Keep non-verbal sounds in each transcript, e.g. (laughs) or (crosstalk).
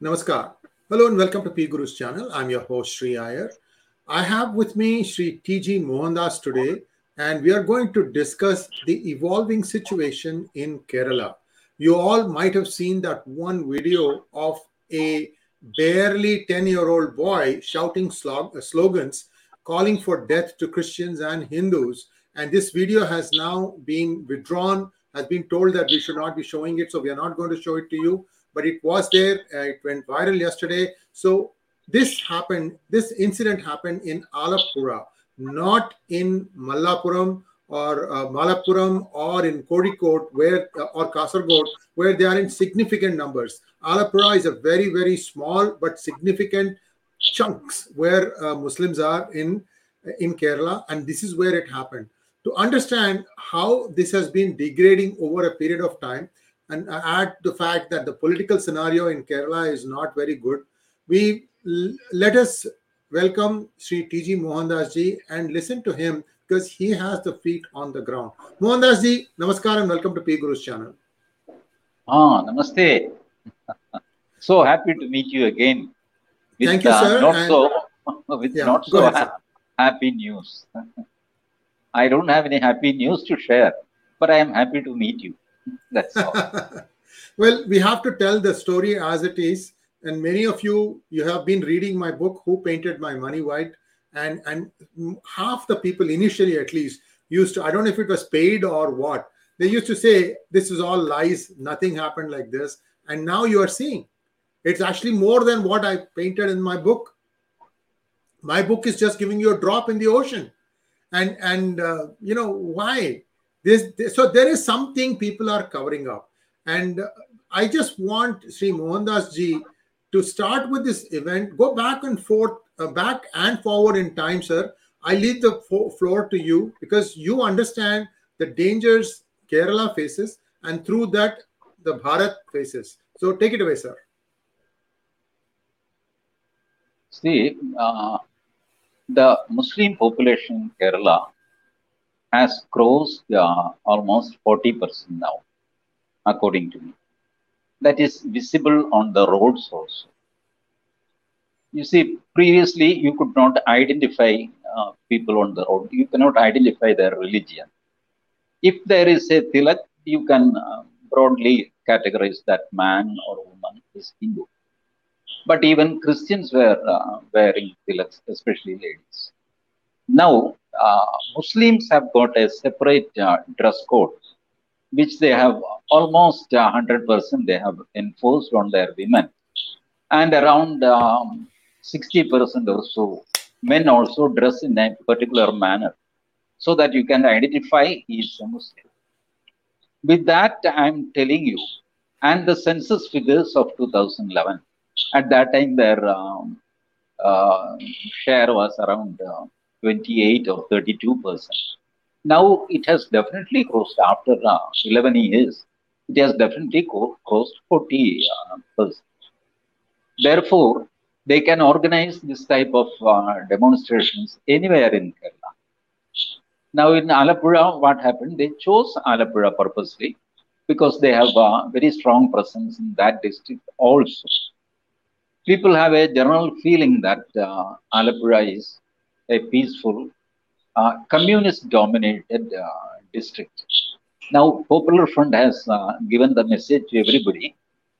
Namaskar. Hello and welcome to P Guru's channel. I'm your host Sree Iyer. I have with me Sri T.G. Mohandas today, and we are going to discuss the evolving situation in Kerala. You all might have seen that one video of a barely 10 year old boy shouting slog- slogans calling for death to Christians and Hindus. And this video has now been withdrawn, has been told that we should not be showing it. So we are not going to show it to you. But it was there. Uh, it went viral yesterday. So this happened, this incident happened in Alappuzha, not in Mallapuram or uh, Malappuram or in Kozhikode where uh, or Kasargod where they are in significant numbers. Alappuzha is a very very small but significant chunks where uh, Muslims are in in Kerala, and this is where it happened. To understand how this has been degrading over a period of time, and add the fact that the political scenario in Kerala is not very good, we let us welcome Sri T.G. Mohandas ji and listen to him because he has the feet on the ground. Mohandas ji, namaskar and welcome to P Guru's channel. Ah, namaste. (laughs) so happy to meet you again. With, Thank you, uh, sir. Not and, so, (laughs) with yeah, not so ahead, ha- happy news. (laughs) I don't have any happy news to share, but I am happy to meet you. That's all. (laughs) well, we have to tell the story as it is. And many of you, you have been reading my book, Who Painted My Money White? And, and half the people, initially at least, used to, I don't know if it was paid or what, they used to say, This is all lies, nothing happened like this. And now you are seeing it's actually more than what I painted in my book. My book is just giving you a drop in the ocean. And, and uh, you know, why? This, this, so there is something people are covering up. And I just want Sri Mohandas ji to start with this event, go back and forth, uh, back and forward in time, sir. I leave the fo- floor to you because you understand the dangers Kerala faces, and through that, the Bharat faces. So take it away, sir. See, uh, the Muslim population in Kerala has crossed uh, almost 40% now, according to me. That is visible on the roads also. You see, previously you could not identify uh, people on the road. You cannot identify their religion. If there is a tilak, you can uh, broadly categorize that man or woman is Hindu. But even Christians were uh, wearing tilaks, especially ladies. Now, Muslims have got a separate uh, dress code, which they have almost 100% they have enforced on their women. And around um, 60% or so, men also dress in a particular manner so that you can identify he a Muslim. With that, I'm telling you, and the census figures of 2011, at that time their um, uh, share was around uh, 28 or 32 percent. Now it has definitely crossed after uh, 11 years. It has definitely crossed 40 uh, percent. Therefore, they can organize this type of uh, demonstrations anywhere in Kerala. Now in Alappuzha, what happened? They chose Alappuzha purposely because they have a very strong presence in that district also. People have a general feeling that uh, Alappuzha is a peaceful, uh, communist-dominated uh, district. Now, Popular Front has uh, given the message to everybody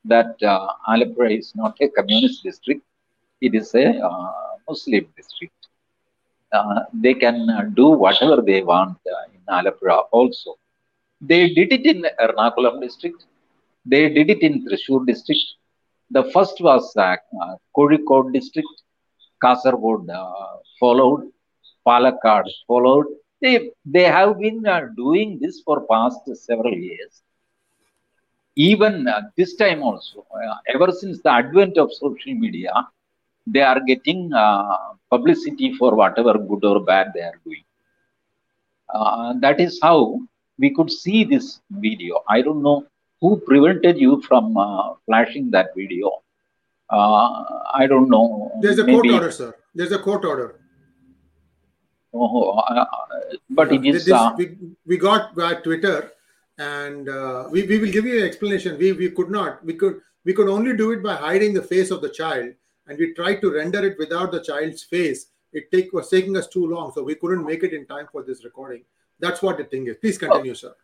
that uh, Alappuzha is not a communist district; it is a uh, Muslim district. Uh, they can uh, do whatever they want in Alappuzha also. They did it in Ernakulam district. They did it in Thrissur district. The first was uh, Kozhikode district. Kasargod uh, followed, Palakkad followed. They, they have been uh, doing this for past several years. Even uh, this time also, uh, ever since the advent of social media, they are getting uh, publicity for whatever good or bad they are doing. Uh, that is how we could see this video. I don't know who prevented you from flashing that video uh, I don't know. There's a maybe... court order, sir. There's a court order. Oh, uh, but it is. This, uh, we, we got by Twitter, and uh, we, we will give you an explanation. We we could not. We could. we could only do it by hiding the face of the child, and we tried to render it without the child's face. It take, was taking us too long, so we couldn't make it in time for this recording. That's what the thing is. Please continue, oh. sir.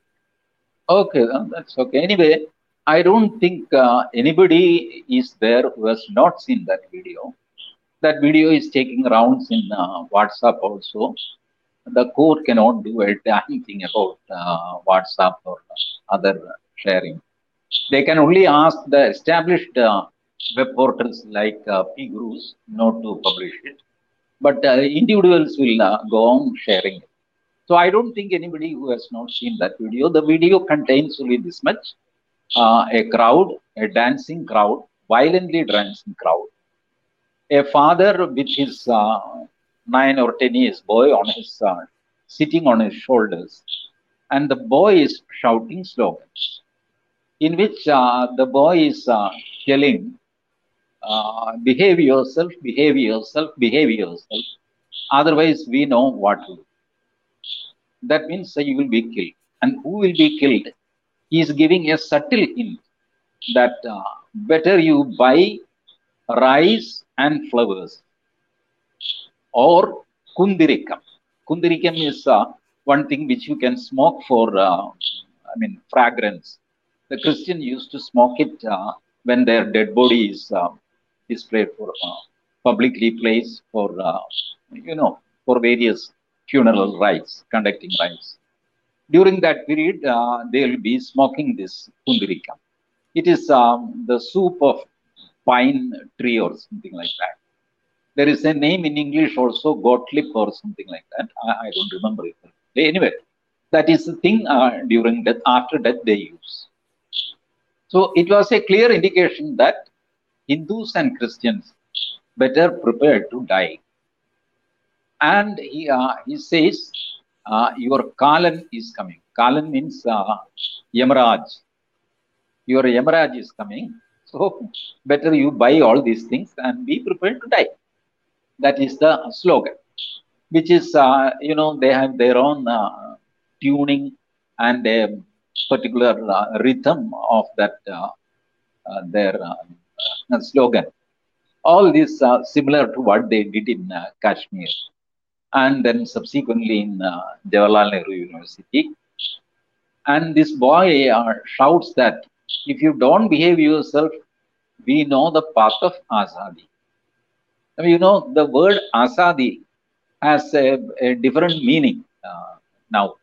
Okay, that's okay. Anyway, I don't think uh, anybody is there who has not seen that video. That video is taking rounds in uh, WhatsApp also. The court cannot do anything about uh, WhatsApp or other sharing. They can only ask the established uh, web portals like uh, pgurus not to publish it, but uh, individuals will uh, go on sharing it. So I don't think anybody who has not seen that video. The video contains only this much: uh, a crowd, a dancing crowd, violently dancing crowd, a father with his uh, nine or ten years boy on his uh, sitting on his shoulders, and the boy is shouting slogans in which uh, the boy is uh, telling, uh, behave yourself, behave yourself, behave yourself. Otherwise, we know what to do. That means you will be killed. And who will be killed? He is giving a subtle hint that uh, better you buy rice and flowers or kundirikam. Kundirikam is uh, one thing which you can smoke for, uh, I mean, fragrance the Christian used to smoke it uh, when their dead body is uh, displayed for uh, publicly placed for you know for various funeral rites, conducting rites. During that period, uh, they will be smoking this kundirika. It is um, the soup of pine tree or something like that. There is a name in English also, Gottlieb or something like that. I, I don't remember it. Anyway, that is the thing uh, during death, after death they use. So it was a clear indication that Hindus and Christians better prepared to die. And he, uh, he says, your Kalan is coming. Kalan means uh, Yamaraj. Your Yamaraj is coming. So better you buy all these things and be prepared to die. That is the slogan, which is, uh, you know, they have their own uh, tuning and a particular rhythm of that their slogan. All this similar to what they did in Kashmir and then subsequently in Jawaharlal Nehru University. And this boy shouts that if you don't behave yourself, we know the path of Azadi. Now, you know, the word Azadi has a, a different meaning uh, now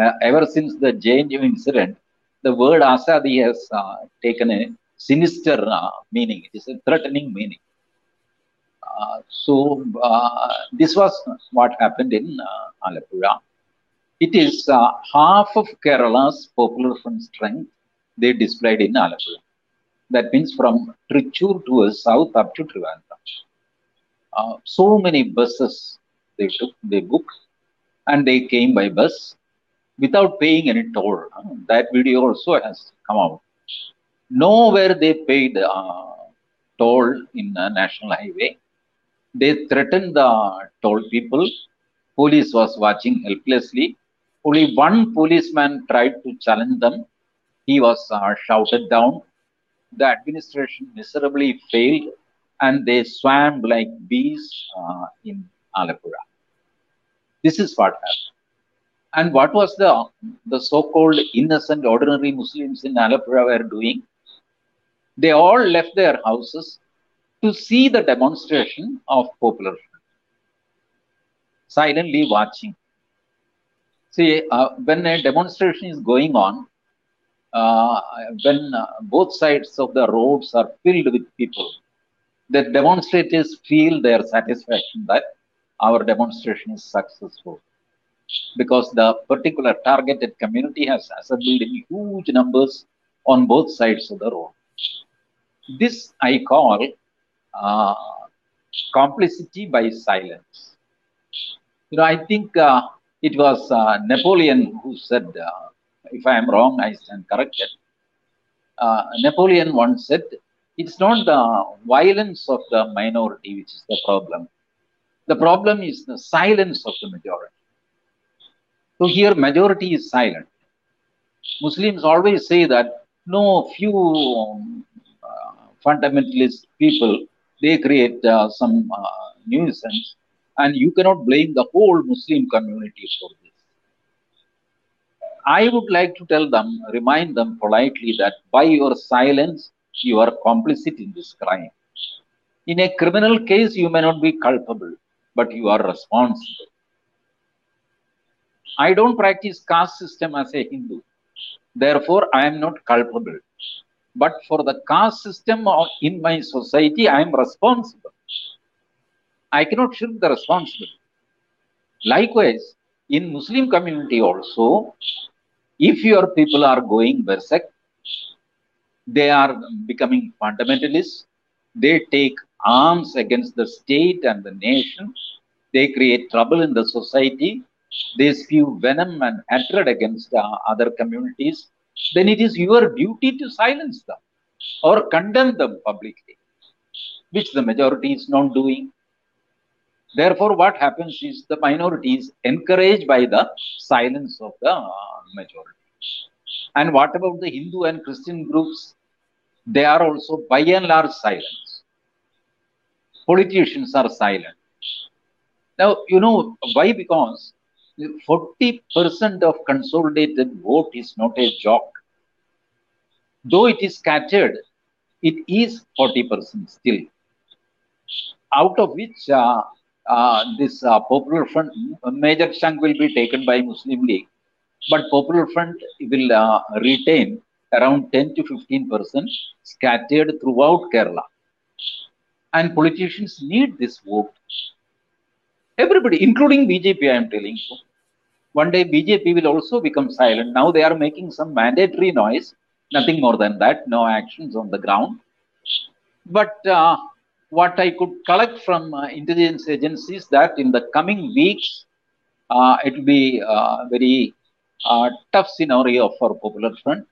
uh, ever since the JNU incident, the word Azadi has uh, taken a sinister uh, meaning. It is a threatening meaning. Uh, so uh, this was what happened in uh, Alappuzha. It is half of Kerala's popular front strength they displayed in Alappuzha. That means from Trichur to south up to Trivandrum. so many buses they took, they booked, and they came by bus without paying any toll. That video also has come out. Nowhere they paid uh, toll in the national highway. They threatened the toll people. Police was watching helplessly. Only one policeman tried to challenge them. He was uh, shouted down. The administration miserably failed and they swam like bees uh, in Alappuzha. This is what happened. And what was the, the so-called innocent ordinary Muslims in Alappuzha were doing? They all left their houses to see the demonstration of popular silently watching. See, uh, when a demonstration is going on, uh, when uh, both sides of the roads are filled with people, the demonstrators feel their satisfaction that our demonstration is successful because the particular targeted community has assembled in huge numbers on both sides of the road. This I call uh, complicity by silence. You know, I think uh, it was uh, Napoleon who said, uh, if I am wrong, I stand corrected. Uh, Napoleon once said, it's not the violence of the minority which is the problem. The problem is the silence of the majority. So here majority is silent. Muslims always say that no few um, fundamentalist people, they create uh, some uh, nuisance, and you cannot blame the whole Muslim community for this. I would like to tell them, remind them politely that by your silence, you are complicit in this crime. In a criminal case, you may not be culpable, but you are responsible. I don't practice caste system as a Hindu. Therefore, I am not culpable. But for the caste system in my society, I am responsible. I cannot shirk the responsibility. Likewise, in Muslim community also, if your people are going berserk, they are becoming fundamentalists, they take arms against the state and the nation, they create trouble in the society, they spew venom and hatred against uh, other communities, then it is your duty to silence them or condemn them publicly, which the majority is not doing. Therefore, what happens is the minority is encouraged by the silence of the majority. And what about the Hindu and Christian groups? They are also by and large silent. Politicians are silent. Now, you know why? Because 40% of consolidated vote is not a joke. Though it is scattered, it is 40% still. Out of which uh, uh, this uh, Popular Front, major chunk will be taken by Muslim League, but Popular Front will uh, retain around 10 to 15% scattered throughout Kerala. And politicians need this vote. Everybody, including BJP, I am telling you. One day BJP will also become silent. Now they are making some mandatory noise, nothing more than that, no actions on the ground. But uh, what I could collect from uh, intelligence agencies that in the coming weeks, uh, it will be a very uh, tough scenario for Popular Front.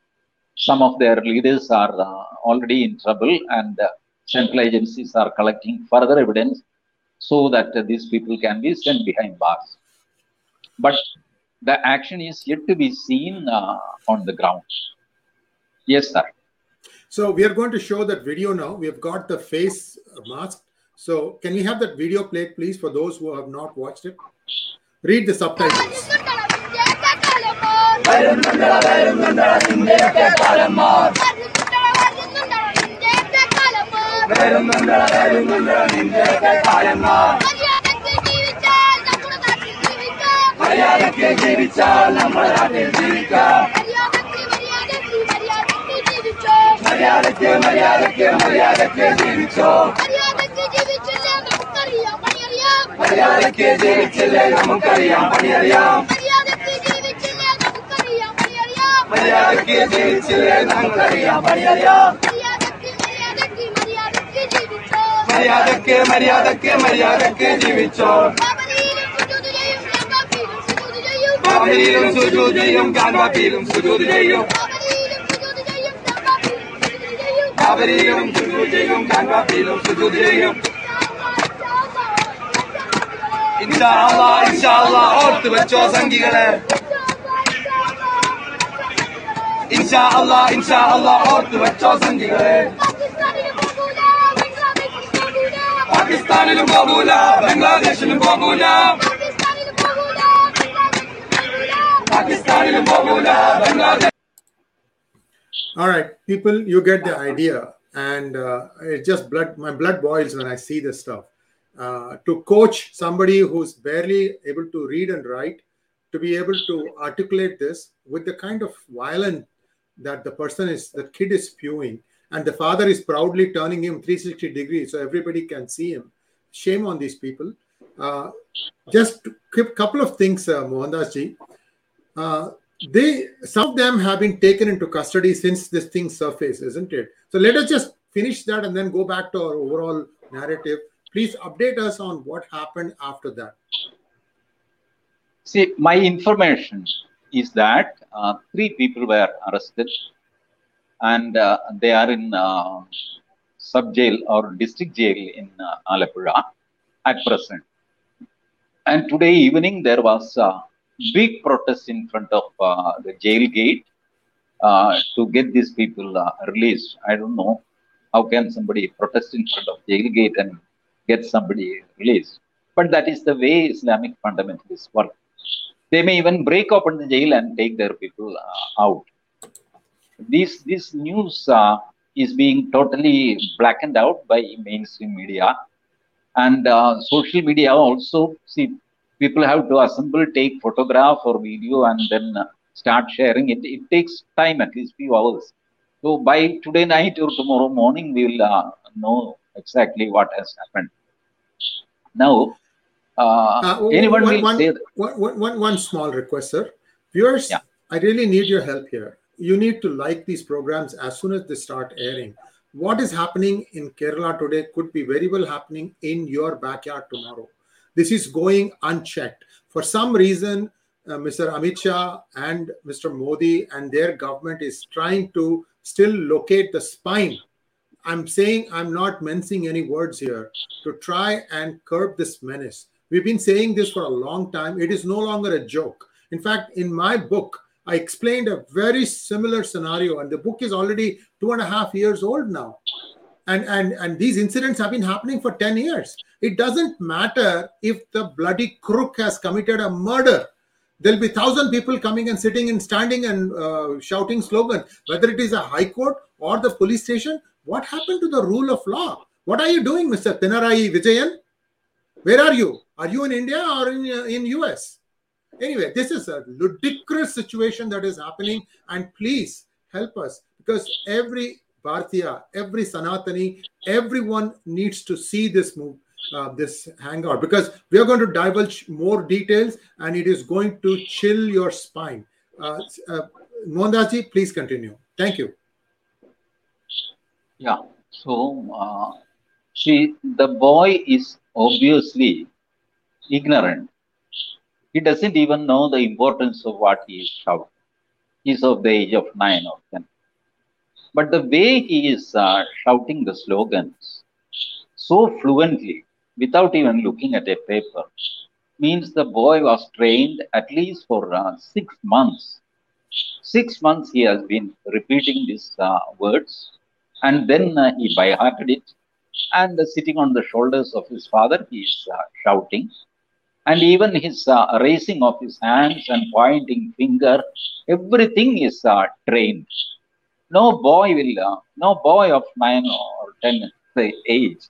Some of their leaders are uh, already in trouble and uh, central agencies are collecting further evidence so that these people can be sent behind bars. But the action is yet to be seen uh, on the ground. Yes, sir. So we are going to show that video now. We have got the face mask. So can we have that video played, please, for those who have not watched it? Read the subtitles. മര്യാദയ്ക്ക് ജീവിച്ചാൽ നമ്മുടെ നാട്ടിൽ ജീവിക്കാം മര്യാദയ്ക്ക് മര്യാദയ്ക്ക് മര്യാദയ്ക്ക് ജീവിച്ചോ മര്യാദയ്ക്ക് ജീവിച്ചില്ലേ നമുക്കറിയാം പണിയറിയാം മര്യാദയ്ക്ക് ജീവിച്ചില്ലേ നമുക്കറിയാം പണിയറിയാം മര്യാദയ്ക്ക് മര്യാദയ്ക്ക് മര്യാദയ്ക്ക് ജീവിച്ചോ ബാബരിയിലും സുജൂത് ചെയ്യും ഗാൻവാപ്പിയിലും സുജൂത് ചെയ്യും ബാബരിയിലും സുജൂത് ചെയ്യും ഗാൻവാപ്പിയിലും സുജൂത് ചെയ്യും ഇൻഷാ അല്ലാ ഇൻഷാ അല്ലാ ഓർത്ത് വെച്ചോ സംഘികളെ ഇൻഷാ അല്ലാ ഇൻഷാ അല്ലാ ഓർത്ത് വെച്ചോ സംഘികളെ പാകിസ്ഥാനിലും പോകൂല ബംഗ്ലാദേശിലും പോകൂല പാകിസ്ഥാനിലും പോകൂല Bangladesh All right, people, you get the idea, and uh, it just blood. My blood boils when I see this stuff. Uh, to coach somebody who's barely able to read and write, to be able to articulate this with the kind of violence that the person is, the kid is spewing, and the father is proudly turning him 360 degrees so everybody can see him. Shame on these people. Uh, just a couple of things, uh, Mohandas ji. Uh, they some of them have been taken into custody since this thing surfaced, isn't it? So let us just finish that and then go back to our overall narrative. Please update us on what happened after that. See, my information is that uh, three people were arrested and uh, they are in uh, sub jail or district jail in uh, Alapura at present. And today evening there was a big protests in front of uh, the jail gate uh, to get these people uh, released. I don't know how can somebody protest in front of jail gate and get somebody released? But that is the way Islamic fundamentalists work. They may even break open the jail and take their people out. This this news is being totally blackened out by mainstream media, and uh, social media also. See, people have to assemble, take photograph or video, and then uh, start sharing it. It takes time, at least few hours. So by today night or tomorrow morning, we will uh, know exactly what has happened. Now, uh, Uh, anyone one- will one- say that, One, one, one, one small request, sir. Viewers, Yeah. I really need your help here. You need to like these programs as soon as they start airing. What is happening in Kerala today could be very well happening in your backyard tomorrow. This is going unchecked. For some reason, uh, Mr. Amit Shah and Mr. Modi and their government is trying to still locate the spine. I'm saying I'm not mincing any words here to try and curb this menace. We've been saying this for a long time. It is no longer a joke. In fact, in my book, I explained a very similar scenario, and the book is already two and a half years old now. And, and, and these incidents have been happening for 10 years. It doesn't matter if the bloody crook has committed a murder. There'll be thousand people coming and sitting and standing and uh, shouting slogan, whether it is a high court or the police station. What happened to the rule of law? What are you doing, Mr. Pinarayi Vijayan? Where are you? Are you in India or in uh, in US? Anyway, this is a ludicrous situation that is happening, and please help us because every Bhartiya, every Sanatani, everyone needs to see this move, uh, this hangout because we are going to divulge more details, and it is going to chill your spine. Uh, uh, please continue. Thank you. yeah. So, uh, see, the boy is obviously ignorant. He doesn't even know the importance of what he is shouting. He's of the age of nine or ten. But the way he is uh, shouting the slogans so fluently, without even looking at a paper, means the boy was trained at least for uh, six months. Six months he has been repeating these uh, words, and then uh, he by hearted it. And uh, sitting on the shoulders of his father, he is uh, shouting and even his uh, raising of his hands and pointing finger everything is uh, trained no boy will uh, no boy of 9 or 10 say, age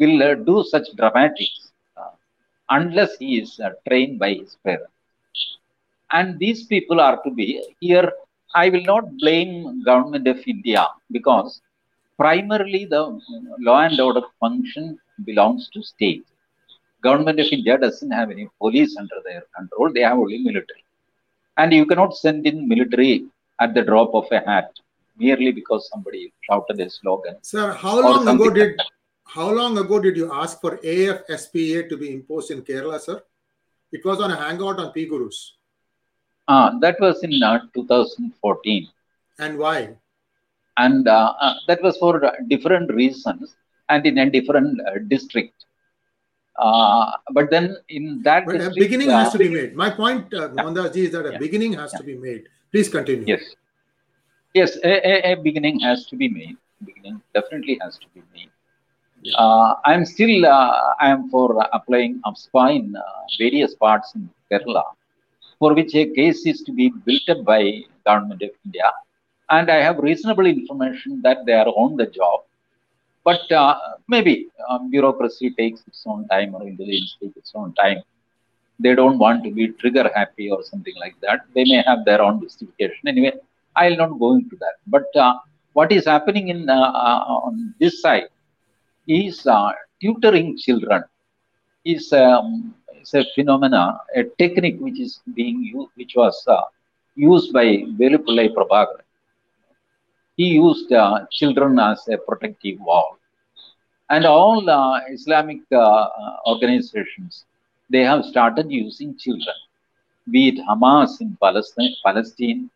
will uh, do such dramatics uh, unless he is uh, trained by his parents and these people are to be here i will not blame government of india because primarily the law and order function belongs to state government of India doesn't have any police under their control. They have only military. And you cannot send in military at the drop of a hat merely because somebody shouted a slogan. Sir, how long ago did how long ago did you ask for AFSPA to be imposed in Kerala, sir? It was on a hangout on P Gurus. Ah, that was in uh, 2014. And why? And uh, uh, that was for uh, different reasons and in a different uh, district. Uh, but then in that But a beginning has to be made. My point, uh, Mohandas ji, is that a Yeah. beginning has to be made. Please continue. Yes. Yes, a, a, beginning has to be made. Beginning definitely has to be made. Yeah. Uh, I'm still, uh, I am for applying AFSPA in uh, various parts in Kerala, for which a case is to be built up by Government of India. And I have reasonable information that they are on the job. But uh, maybe um, bureaucracy takes its own time or intelligence takes its own time they don't want to be trigger happy or something like that. They may have their own justification. Anyway, I'll not go into that. But uh, what is happening in uh, uh, on this side is uh, tutoring children is, um, is a phenomena, a technique which is being used, which was uh, used by Velupillai Prabhakaran. He used children as a protective wall. And all Islamic organizations, they have started using children, be it Hamas in Palestine, Palestine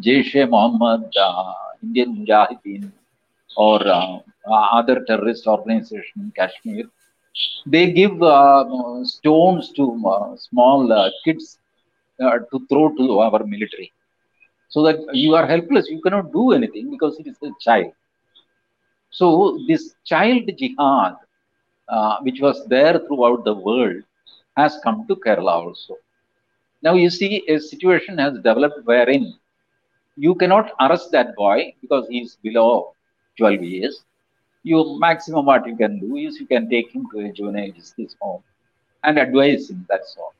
Jaish-e Mohammed, uh, Indian Mujahideen, or other terrorist organization in Kashmir. They give stones to small kids to throw to our military, so that you are helpless. You cannot do anything because it is a child. So this child jihad, which was there throughout the world, has come to Kerala also. Now you see a situation has developed wherein you cannot arrest that boy because he is below 12 years. You maximum what you can do is you can take him to a juvenile justice home and advise him. That's all.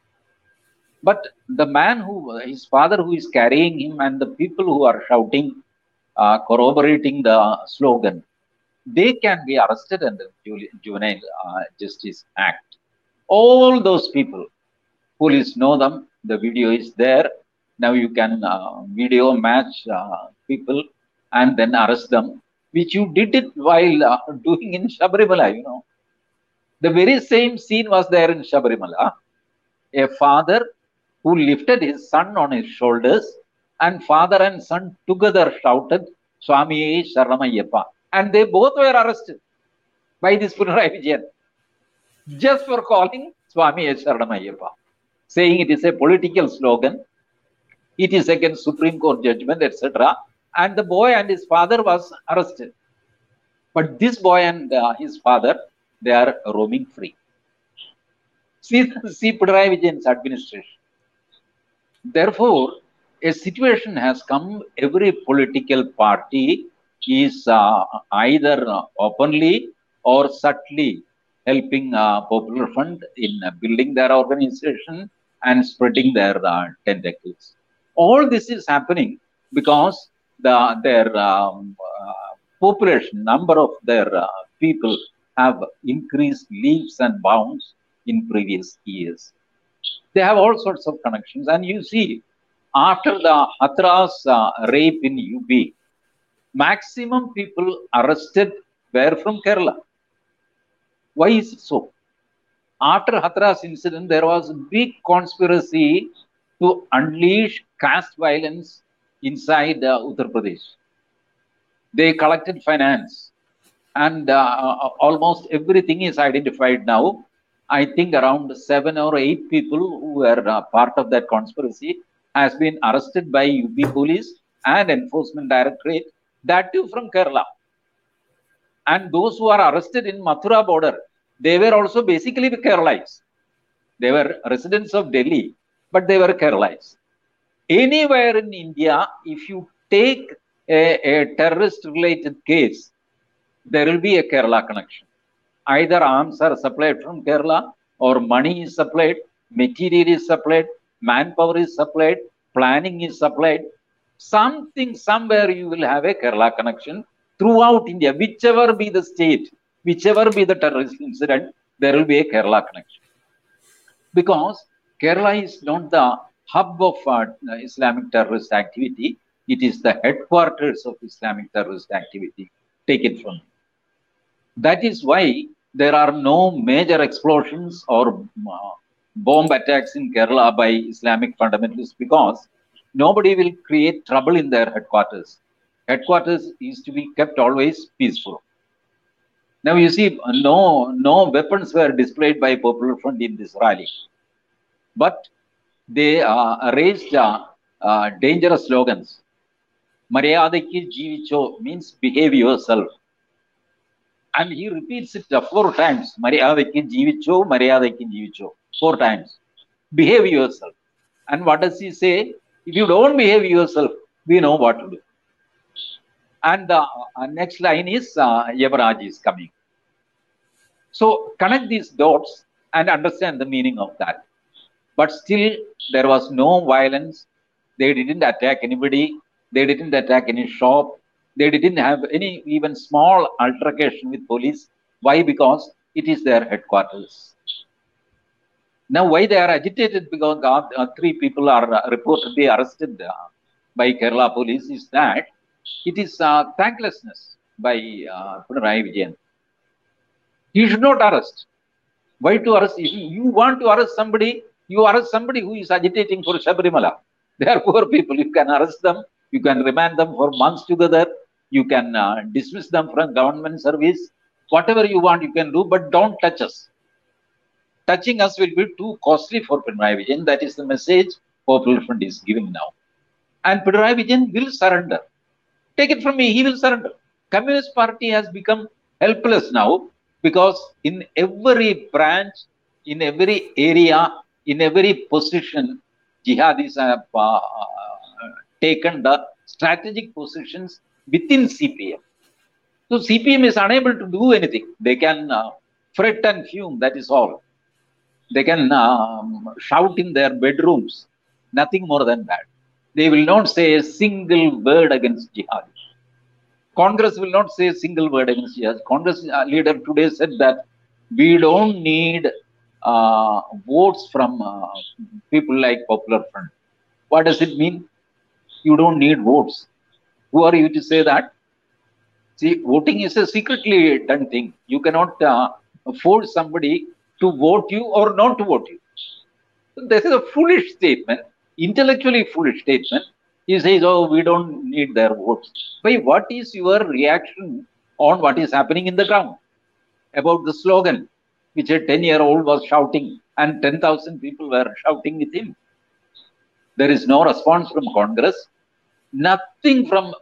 But the man who, his father who is carrying him, and the people who are shouting, uh, corroborating the slogan, they can be arrested under Juvenile uh, Justice Act. All those people, police know them. The video is there. Now you can uh, video match uh, people and then arrest them, which you did it while uh, (laughs) doing in Shabarimala. You know, the very same scene was there in Shabarimala. A father who lifted his son on his shoulders, and father and son together shouted, Swami Sharamayyappa. And they both were arrested by this Pinarayi Vijayan just for calling Swami Sharamayyappa, saying it is a political slogan, it is against Supreme Court judgment, etc. And the boy and his father was arrested. But this boy and uh, his father, they are roaming free. See, see Pinarayi Vijayan's administration Therefore, a situation has come, every political party is uh, either openly or subtly helping uh, Popular Front in uh, building their organization and spreading their uh, tentacles. All this is happening because the, their um, uh, population, number of their uh, people have increased leaps and bounds in previous years. They have all sorts of connections. And you see, after the Hathras uh, rape in UP, maximum people arrested were from Kerala. Why is it so? After Hathras incident, there was a big conspiracy to unleash caste violence inside uh, Uttar Pradesh. They collected finance and uh, almost everything is identified now I think around seven or eight people who were uh, part of that conspiracy has been arrested by UP police and enforcement directorate, that too from Kerala. And those who are arrested in Mathura border, they were also basically the Keralites. They were residents of Delhi, but they were Keralites. Anywhere in India, if you take a, a terrorist related case, there will be a Kerala connection either arms are supplied from Kerala or money is supplied, material is supplied, manpower is supplied, planning is supplied. Something, somewhere you will have a Kerala connection throughout India, whichever be the state, whichever be the terrorist incident, there will be a Kerala connection. Because Kerala is not the hub of uh, Islamic terrorist activity, it is the headquarters of Islamic terrorist activity. Take it from me. That is why there are no major explosions or uh, bomb attacks in Kerala by Islamic fundamentalists because nobody will create trouble in their headquarters. Headquarters is to be kept always peaceful. Now you see, no no weapons were displayed by Popular Front in this rally, but they uh, raised uh, dangerous slogans. Mariyadaki jivicho means behave yourself. And he repeats it uh, four times. Mariyadaki jivicho, Mariyadaki jivicho. Four times. Behave yourself. And what does he say? If you don't behave yourself, we know what to do. And the next line is uh, Yamaraj is coming. So connect these dots and understand the meaning of that but still there was no violence they didn't attack anybody they didn't attack any shop they didn't have any even small altercation with police. Why? Because it is their headquarters. Now, why they are agitated because uh, three people are uh, reportedly arrested uh, by Kerala police is that it is uh, thanklessness by uh, Pinarayi Vijayan. He should not arrest. Why to arrest? You want to arrest somebody, you arrest somebody who is agitating for Shabarimala. They are poor people. You can arrest them. You can remand them for months together you can uh, dismiss them from government service whatever you want you can do but don't touch us touching us will be too costly for Pinarayi Vijayan. That is the message Popular Front is giving now. And Pinarayi Vijayan will surrender. Take it from me, he will surrender. Communist Party has become helpless now because in every branch, in every area, in every position, jihadis have uh, taken the strategic positions within CPM. So CPM is unable to do anything. They can uh, fret and fume, that is all. They can um, shout in their bedrooms, nothing more than that. They will not say a single word against jihad. Congress will not say a single word against jihad. Congress uh, leader today said that we don't need votes from uh, people like Popular Front. What does it mean? You don't need votes. Who are you to say that? See, voting is a secretly done thing. You cannot uh, force somebody to vote you or not to vote you. This is a foolish statement, intellectually foolish statement. He says, oh, we don't need their votes. But what is your reaction on what is happening in the ground? About the slogan, which a 10-year-old was shouting and 10,000 people were shouting with him. There is no response from Congress, nothing from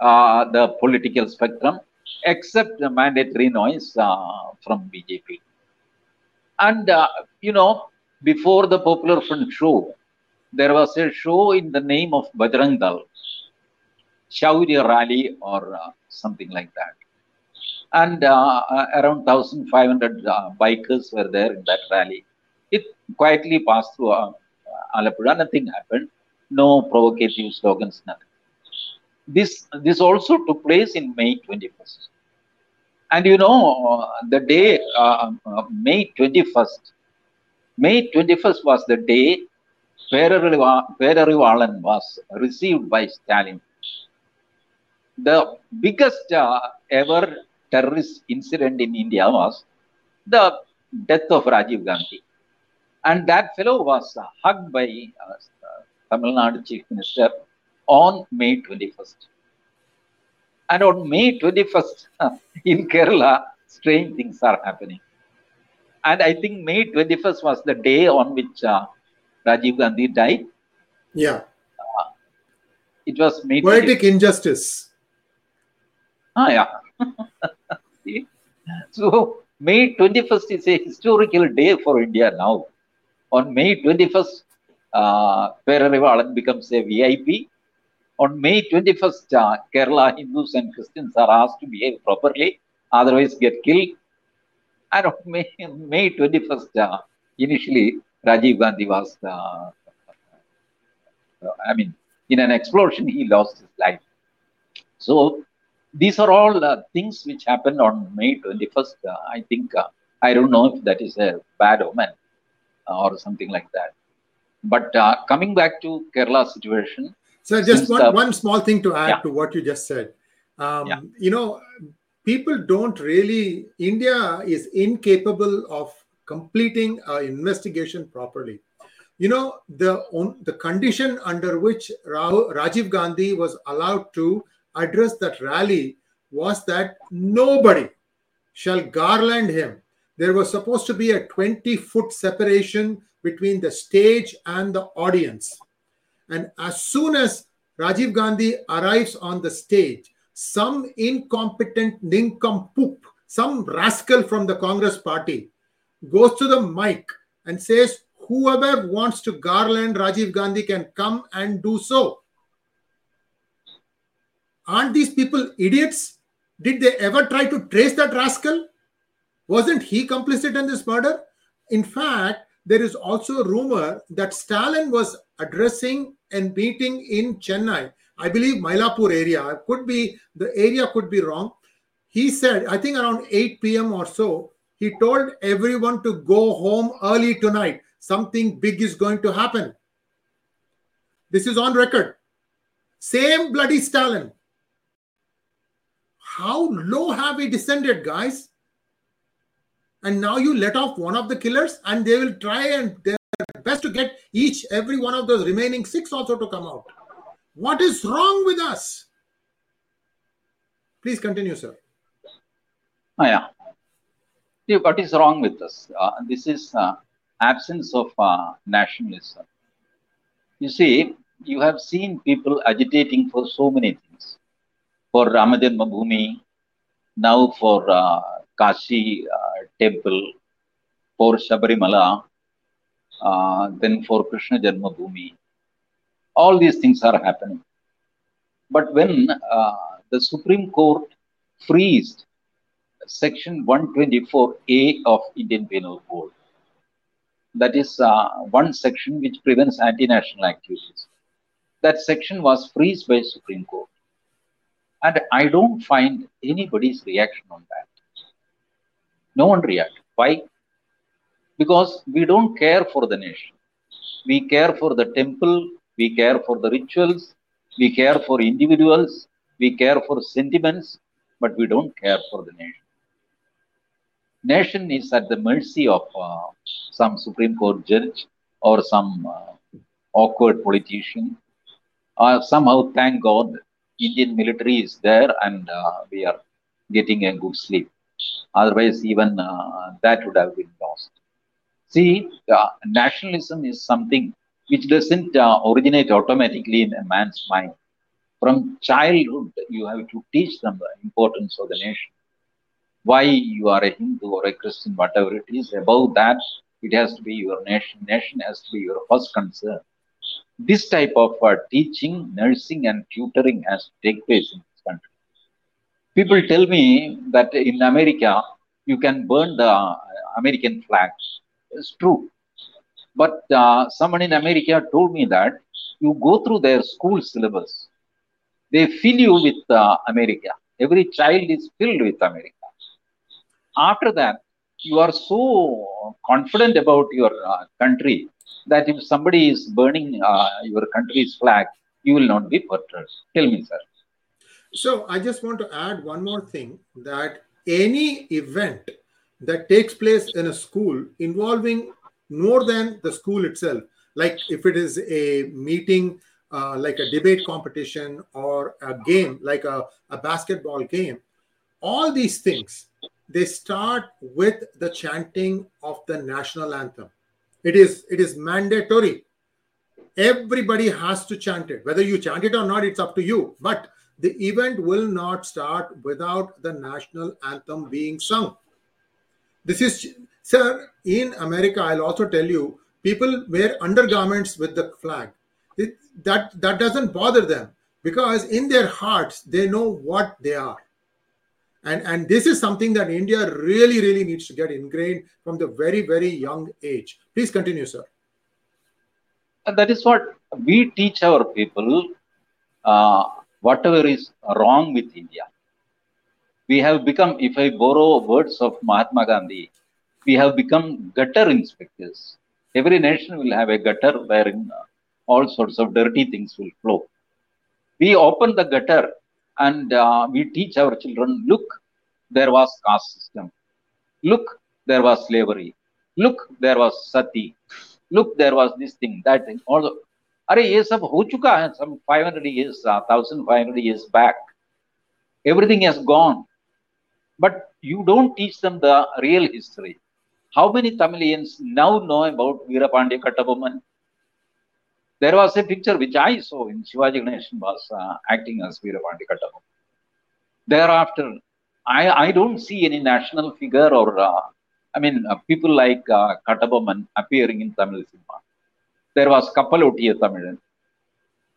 uh, the political spectrum except the mandatory noise uh, from BJP. And, uh, you know, before the Popular Front show, there was a show in the name of Bajrang Dal, Shaurya Rally or uh, something like that. And uh, uh, around 1,500 uh, bikers were there in that rally. It quietly passed through Alappuzha, nothing happened, no provocative slogans, nothing. This, this also took place in May 21st. And you know, the day, uh, May 21st, May 21st was the day Perarivalan was received by Stalin. The biggest uh, ever terrorist incident in India was the death of Rajiv Gandhi. And that fellow was hugged by uh, Tamil Nadu Chief Minister on May 21st. And on May 21st, (laughs) in Kerala, strange things are happening. And I think May 21st was the day on which uh, Rajiv Gandhi died. Yeah. Uh, it was May Poetic 21st. injustice. Ah, yeah. (laughs) (laughs) so, May 21st is a historical day for India now. On May 21st, uh, becomes a VIP on May 21st, uh, Kerala Hindus and Christians are asked to behave properly, otherwise get killed. And on May, May 21st, uh, initially, Rajiv Gandhi was, uh, I mean, in an explosion, he lost his life. So these are all uh, things which happened on May 21st. Uh, I think, uh, I don't know if that is a bad omen or something like that. But coming back to Kerala situation, so just one, the, one small thing to add yeah. to what you just said. Um, yeah. You know, people don't really, India is incapable of completing an investigation properly. You know, the, on, the condition under which Rajiv Gandhi was allowed to address that rally was that nobody shall garland him. There was supposed to be a 20 foot separation between the stage and the audience. And as soon as Rajiv Gandhi arrives on the stage, some incompetent nincompoop, some rascal from the Congress party, goes to the mic and says, Whoever wants to garland Rajiv Gandhi can come and do so. Aren't these people idiots? Did they ever try to trace that rascal? Wasn't he complicit in this murder? In fact, there is also a rumor that Stalin was addressing and meeting in Chennai. I believe Mylapore area. Could be the area could be wrong. He said, I think around 8 p.m. or so, he told everyone to go home early tonight. Something big is going to happen. This is on record. Same bloody Stalin. How low have we descended, guys? And now you let off one of the killers, and they will try and their best to get each, every one of those remaining six also to come out. What is wrong with us? Please continue, sir. Oh, yeah. See, what is wrong with us? Uh, this is uh, absence of uh, nationalism. You see, you have seen people agitating for so many things. For Rama Janmabhoomi, now for uh, Kashi uh, temple, for Shabarimala, uh, then for Krishna Janmabhoomi. All these things are happening. But when uh, the Supreme Court freezed Section 124A of Indian Penal Code, that is uh, one section which prevents anti-national activities. That section was freezed by Supreme Court. And I don't find anybody's reaction on that. No one reacted. Why? Because we don't care for the nation. We care for the temple, we care for the rituals, we care for individuals, we care for sentiments, but we don't care for the nation. Nation is at the mercy of uh, some Supreme Court judge or some uh, awkward politician. Uh, somehow, thank God, Indian military is there and uh, we are getting a good sleep. Otherwise, even uh, that would have been lost. See, uh, nationalism is something which doesn't originate automatically in a man's mind. From childhood, you have to teach them the importance of the nation. Why you are a Hindu or a Christian, whatever it is, above that, it has to be your nation. Nation has to be your first concern. This type of uh, teaching, nursing, and tutoring has to take place in this country. People tell me that in America, you can burn the American flags. It's true. But uh, someone in America told me that you go through their school syllabus, they fill you with uh, America. Every child is filled with America. After that, you are so confident about your uh, country that if somebody is burning uh, your country's flag, you will not be perturbed. Tell me, sir. So I just want to add one more thing that any event that takes place in a school involving more than the school itself, like if it is a meeting, uh, like a debate competition or a game, like a, a basketball game, all these things, they start with the chanting of the national anthem. It is it is mandatory. Everybody has to chant it. Whether you chant it or not, it's up to you. But the event will not start without the national anthem being sung. This is, sir, in America, I'll also tell you, people wear undergarments with the flag. It, that, that doesn't bother them because in their hearts, they know what they are. And, and this is something that India really, really needs to get ingrained from the very, very young age. Please continue, sir. And that is what we teach our people. Uh, whatever is wrong with India. We have become, if I borrow words of Mahatma Gandhi, we have become gutter inspectors. Every nation will have a gutter wherein uh, all sorts of dirty things will flow. We open the gutter and uh, we teach our children, look, there was caste system. Look, there was slavery. Look, there was sati. Look, there was this thing, that thing. All the, अरे ये सब हो चुका है some 500 years uh, 1500 years back everything has gone but you don't teach them the real history how many tamilians now know about veerapandya kattabomman There was a picture which i saw in shivaji ganeshan was uh, acting as veerapandya kattabomman thereafter i i don't see any national figure or uh, i mean uh, people like uh, appearing in tamil cinema there was Kappalottiya Tamilan.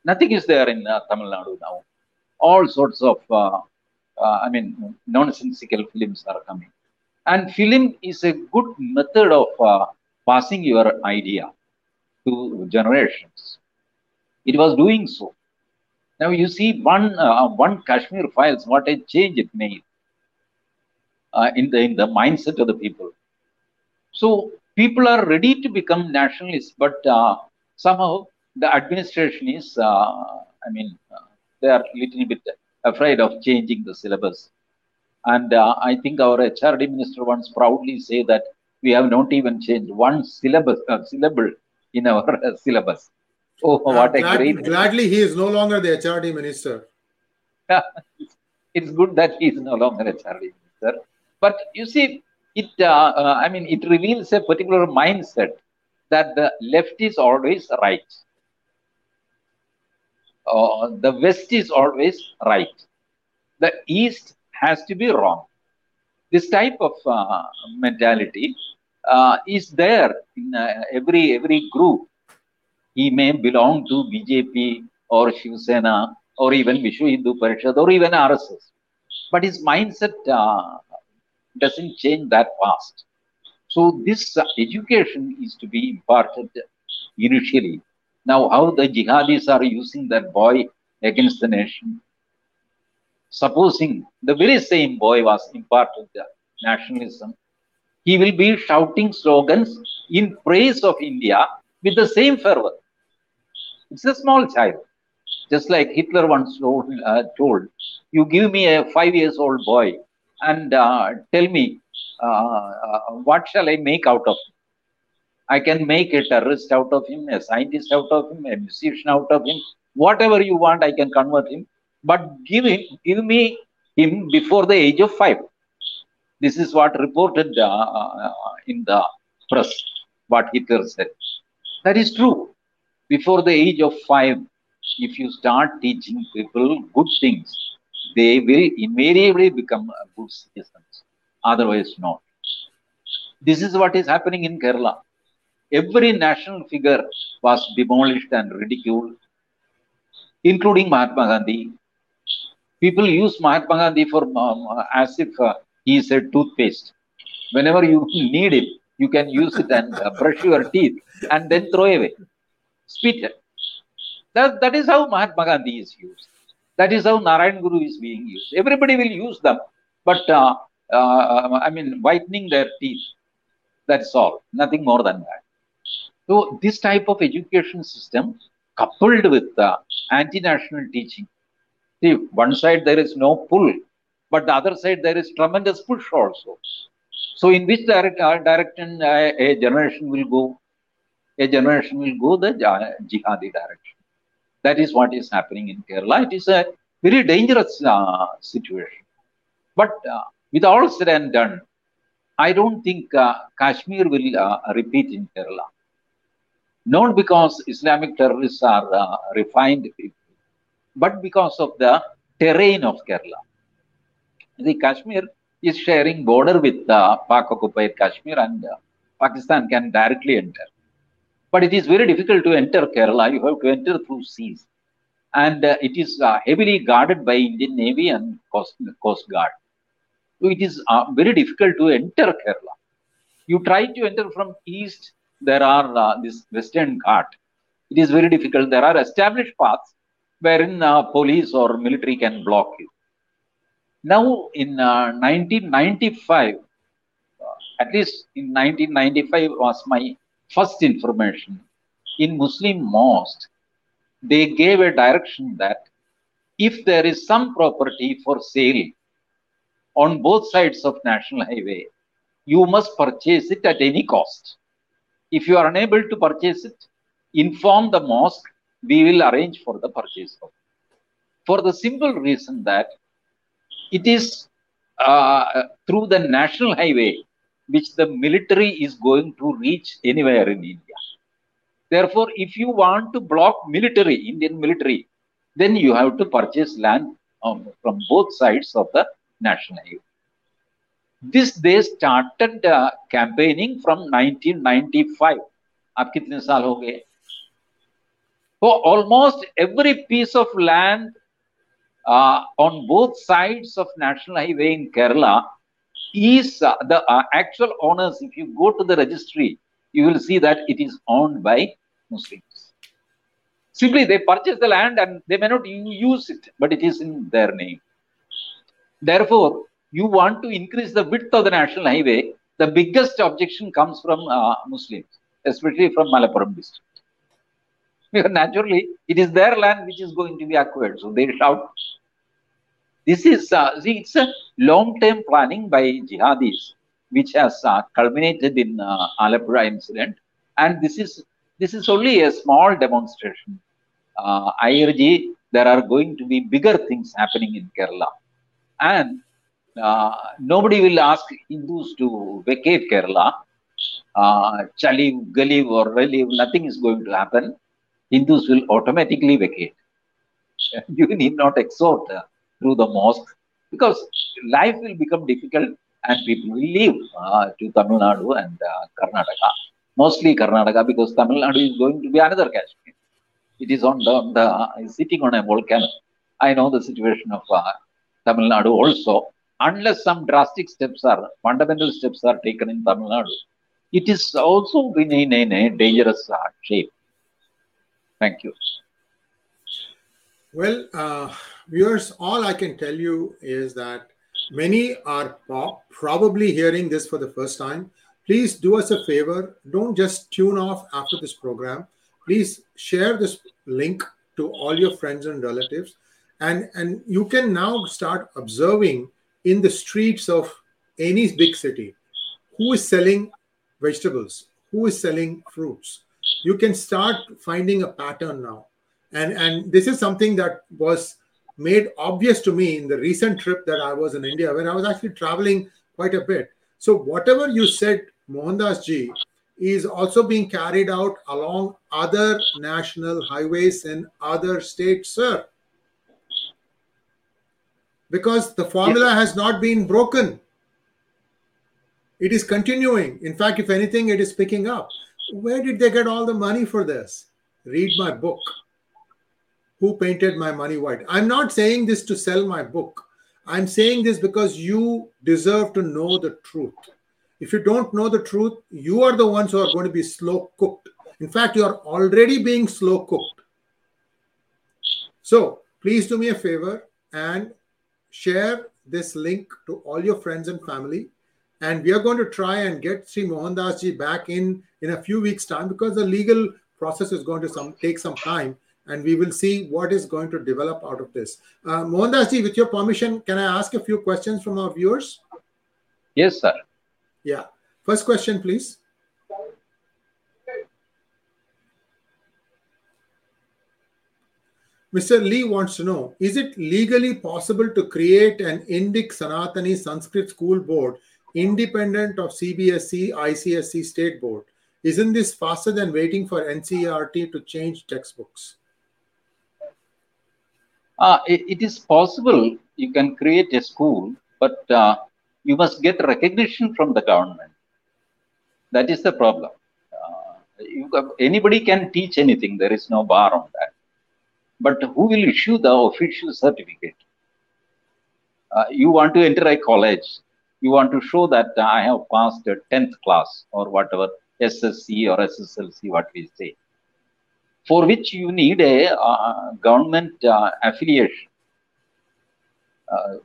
Nothing is there in uh, Tamil Nadu now. All sorts of, uh, uh, I mean, nonsensical films are coming. And film is a good method of passing your idea to generations. It was doing so. Now you see one uh, one Kashmir files, what a change it made uh, in the in the mindset of the people. So people are ready to become nationalists, but uh, somehow the administration is, uh, I mean, uh, they are a little bit afraid of changing the syllabus. And uh, I think our HRD minister once proudly say that we have not even changed one syllabus uh, syllable in our (laughs) syllabus. Oh, what a Glad- great! Gladly, he is no longer the HRD minister. (laughs) it's good that he is no longer HRD minister. But you see, it. Uh, uh, I mean, it reveals a particular mindset that the left is always right. Uh, the West is always right. The East has to be wrong. This type of uh, mentality uh, is there in uh, every every group. He may belong to BJP or Shiv Sena or even Vishwa Hindu Parishad or even RSS, but his mindset uh, doesn't change that fast. So this uh, education is to be imparted initially. Now, how the jihadis are using that boy against the nation. Supposing the very same boy was imparted nationalism, he will be shouting slogans in praise of India with the same fervor. It's a small child. Just like Hitler once told, uh, told you give me a five years old boy and uh, tell me uh, uh, what shall I make out of him? I can make a terrorist out of him, a scientist out of him, a musician out of him, whatever you want, I can convert him. But give him, give me him before the age of five. This is what reported uh, in the press, what Hitler said. That is true. Before the age of five, if you start teaching people good things, they will invariably become good citizens. Otherwise, not. This is what is happening in Kerala. Every national figure was demolished and ridiculed, including Mahatma Gandhi. People use Mahatma Gandhi for um, as if uh, he a toothpaste. Whenever you need it, you can use it and uh, brush your teeth and then throw away. Spit it. That, that is how Mahatma Gandhi is used. That is how Narayan Guru is being used. Everybody will use them, but uh, uh, I mean, whitening their teeth. That's all. Nothing more than that. So this type of education system, coupled with the anti-national teaching, see, one side there is no pull, but the other side there is tremendous push also. So in which direct, uh, direction uh, a generation will go? A generation will go the jihadi direction. That is what is happening in Kerala. It is a very dangerous uh, situation. But uh, with all said and done, I don't think uh, Kashmir will uh, repeat in Kerala. Not because Islamic terrorists are refined people, but because of the terrain of Kerala. The Kashmir is sharing border with uh, Pak-occupied Kashmir and uh, Pakistan can directly enter. But it is very difficult to enter Kerala. You have to enter through seas. And uh, it is uh, heavily guarded by Indian Navy and Coast, Coast Guard. So it is uh, very difficult to enter Kerala. You try to enter from east, there are uh, this Western Ghat. It is very difficult. There are established paths wherein uh, police or military can block you. Now, in uh, 1995, uh, at least in 1995 was my first information. In Muslim mosque, they gave a direction that if there is some property for sale on both sides of national highway, you must purchase it at any cost. If you are unable to purchase it, inform the mosque, we will arrange for the purchase of it. For the simple reason that it is uh, through the national highway which the military is going to reach anywhere in India. Therefore, if you want to block military, Indian military, then you have to purchase land um, from both sides of the national highway. This they started uh, campaigning from 1995. आप कितने साल हो गए So almost every piece of land uh, on both sides of national highway in Kerala is uh, the uh, actual owners. If you go to the registry, you will see that it is owned by Muslims. Simply, they purchase the land and they may not use it, but it is in their name. Therefore, you want to increase the width of the national highway. The biggest objection comes from uh, Muslims, especially from Malappuram district. Naturally, it is their land which is going to be acquired. So they shout. This is, uh, see, it's a long-term planning by jihadis, which has uh, culminated in uh, Alappuzha incident. And this is this is only a small demonstration. Uh, I urge there are going to be bigger things happening in Kerala. And uh, nobody will ask Hindus to vacate Kerala. Uh, Chaliv, or Reliv, nothing is going to happen. Hindus will automatically vacate. (laughs) You need not exhort uh, through the mosque. because life will become difficult and people will leave uh, to Tamil Nadu and uh, Karnataka. Mostly Karnataka because Tamil Nadu is going to be another Kashmir. It is on the, the uh, sitting on a volcano. I know the situation of uh, Tamil Nadu also. Unless some drastic steps are, fundamental steps are taken in Tamil Nadu, it is also in, in a dangerous uh, shape. Thank you. Well, uh, viewers, all I can tell you is that many are po- probably hearing this for the first time. Please do us a favor. Don't just tune off after this program. Please share this link to all your friends and relatives. And, and you can now start observing in the streets of any big city who is selling vegetables, who is selling fruits. You can start finding a pattern now and and this is something that was made obvious to me in the recent trip that I was in India when I was actually traveling quite a bit. So whatever you said, Mohandas ji, is also being carried out along other national highways in other states, sir. Because the formula has not been broken. It is continuing. In fact, if anything, it is picking up. Where did they get all the money for this? Read my book who painted my money white. I'm not saying this to sell my book. I'm saying this because you deserve to know the truth. If you don't know the truth, you are the ones who are going to be slow cooked. In fact, you are already being slow cooked. So please do me a favor and share this link to all your friends and family. And we are going to try and get Sri Mohandas ji back in in a few weeks' time because the legal process is going to some, take some time and we will see what is going to develop out of this. Uh, Mohandas ji, with your permission, can I ask a few questions from our viewers? Yes, sir. Yeah. First question, please. Mr. Lee wants to know Is it legally possible to create an Indic Sanatani Sanskrit school board independent of CBSE, ICSE state board? Isn't this faster than waiting for NCERT to change textbooks? Uh, it, it is possible you can create a school, but uh, you must get recognition from the government. That is the problem. Uh, anybody can teach anything, there is no bar on that. But who will issue the official certificate? Uh, you want to enter a college, you want to show that I have passed a 10th class or whatever, SSC or SSLC, what we say for which you need a uh, government uh, affiliation. Uh,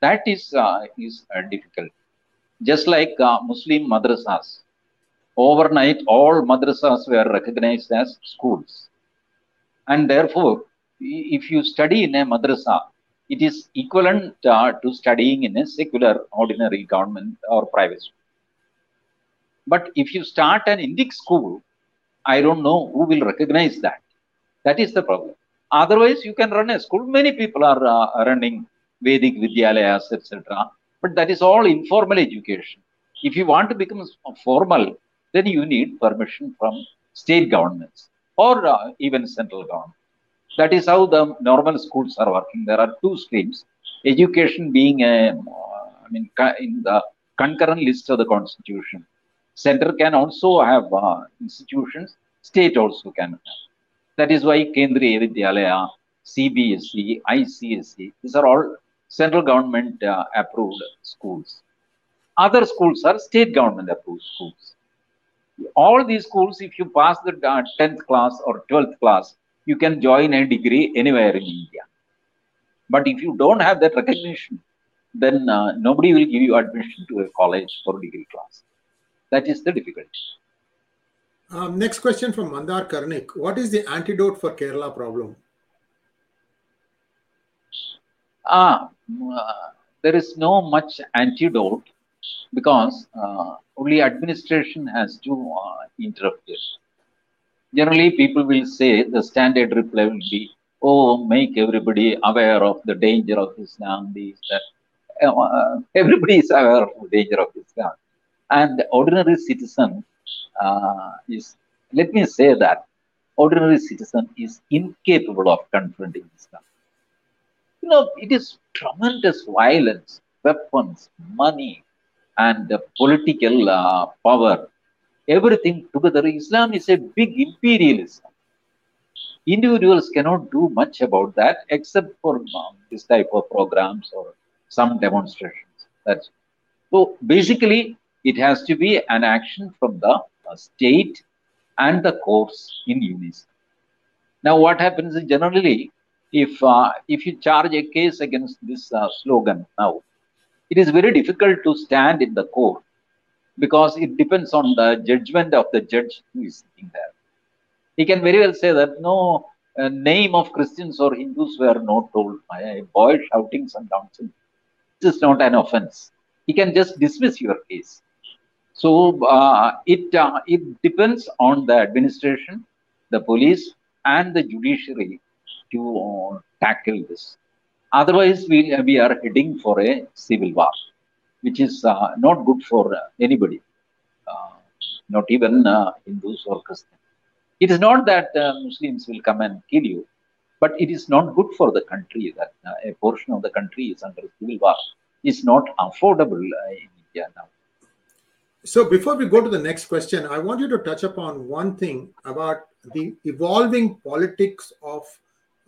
that is uh, is uh, difficult. Just like uh, Muslim madrasas, overnight all madrasas were recognized as schools, and therefore, if you study in a madrasa, it is equivalent to studying in a secular, ordinary government or private school. But if you start an Indic school, I don't know who will recognize that. That is the problem. Otherwise, you can run a school. Many people are uh, running Vedic Vidyalayas, etc. But that is all informal education. If you want to become formal, then you need permission from state governments or uh, even central government. That is how the normal schools are working. There are two streams. Education being a, uh, mean, in the concurrent list of the constitution. Center can also have uh, institutions. State also can. That is why Kendriya Vidyalaya, CBSE, ICSE, these are all central government uh, approved schools. Other schools are state government approved schools. All these schools, if you pass the uh, 10th class or 12th class, you can join a degree anywhere in India. But if you don't have that recognition, then uh, nobody will give you admission to a college for degree class. That is the difficulty. Um, next question from Mandar Karnik. What is the antidote for Kerala problem? Ah, uh, there is no much antidote because uh, only administration has to uh, interfere. Generally, people will say the standard reply will be, "Oh, make everybody aware of the danger of Islam." These that. Uh, everybody is aware of the danger of Islam, and the ordinary citizen uh, is, let me say that ordinary citizen is incapable of confronting Islam. You know, it is tremendous violence, weapons, money, and the political uh, power. Everything together. Islam is a big imperialism. Individuals cannot do much about that except for um, this type of programs or some demonstrations. That's so basically it has to be an action from the uh, state and the courts in unison. Now, what happens is generally, if uh, if you charge a case against this uh, slogan now, it is very difficult to stand in the court because it depends on the judgment of the judge who is sitting there. He can very well say that no uh, name of Christians or Hindus were not told. By a boy shouting some nonsense. This is not an offense. He can just dismiss your case. So uh, it uh, it depends on the administration, the police, and the judiciary to uh, tackle this. Otherwise, we, we are heading for a civil war, which is uh, not good for uh, anybody, uh, not even Hindus or Christians. It is not that Muslims will come and kill you, but it is not good for the country that a portion of the country is under civil war. It's not affordable in India now. So before we go to the next question, I want you to touch upon one thing about the evolving politics of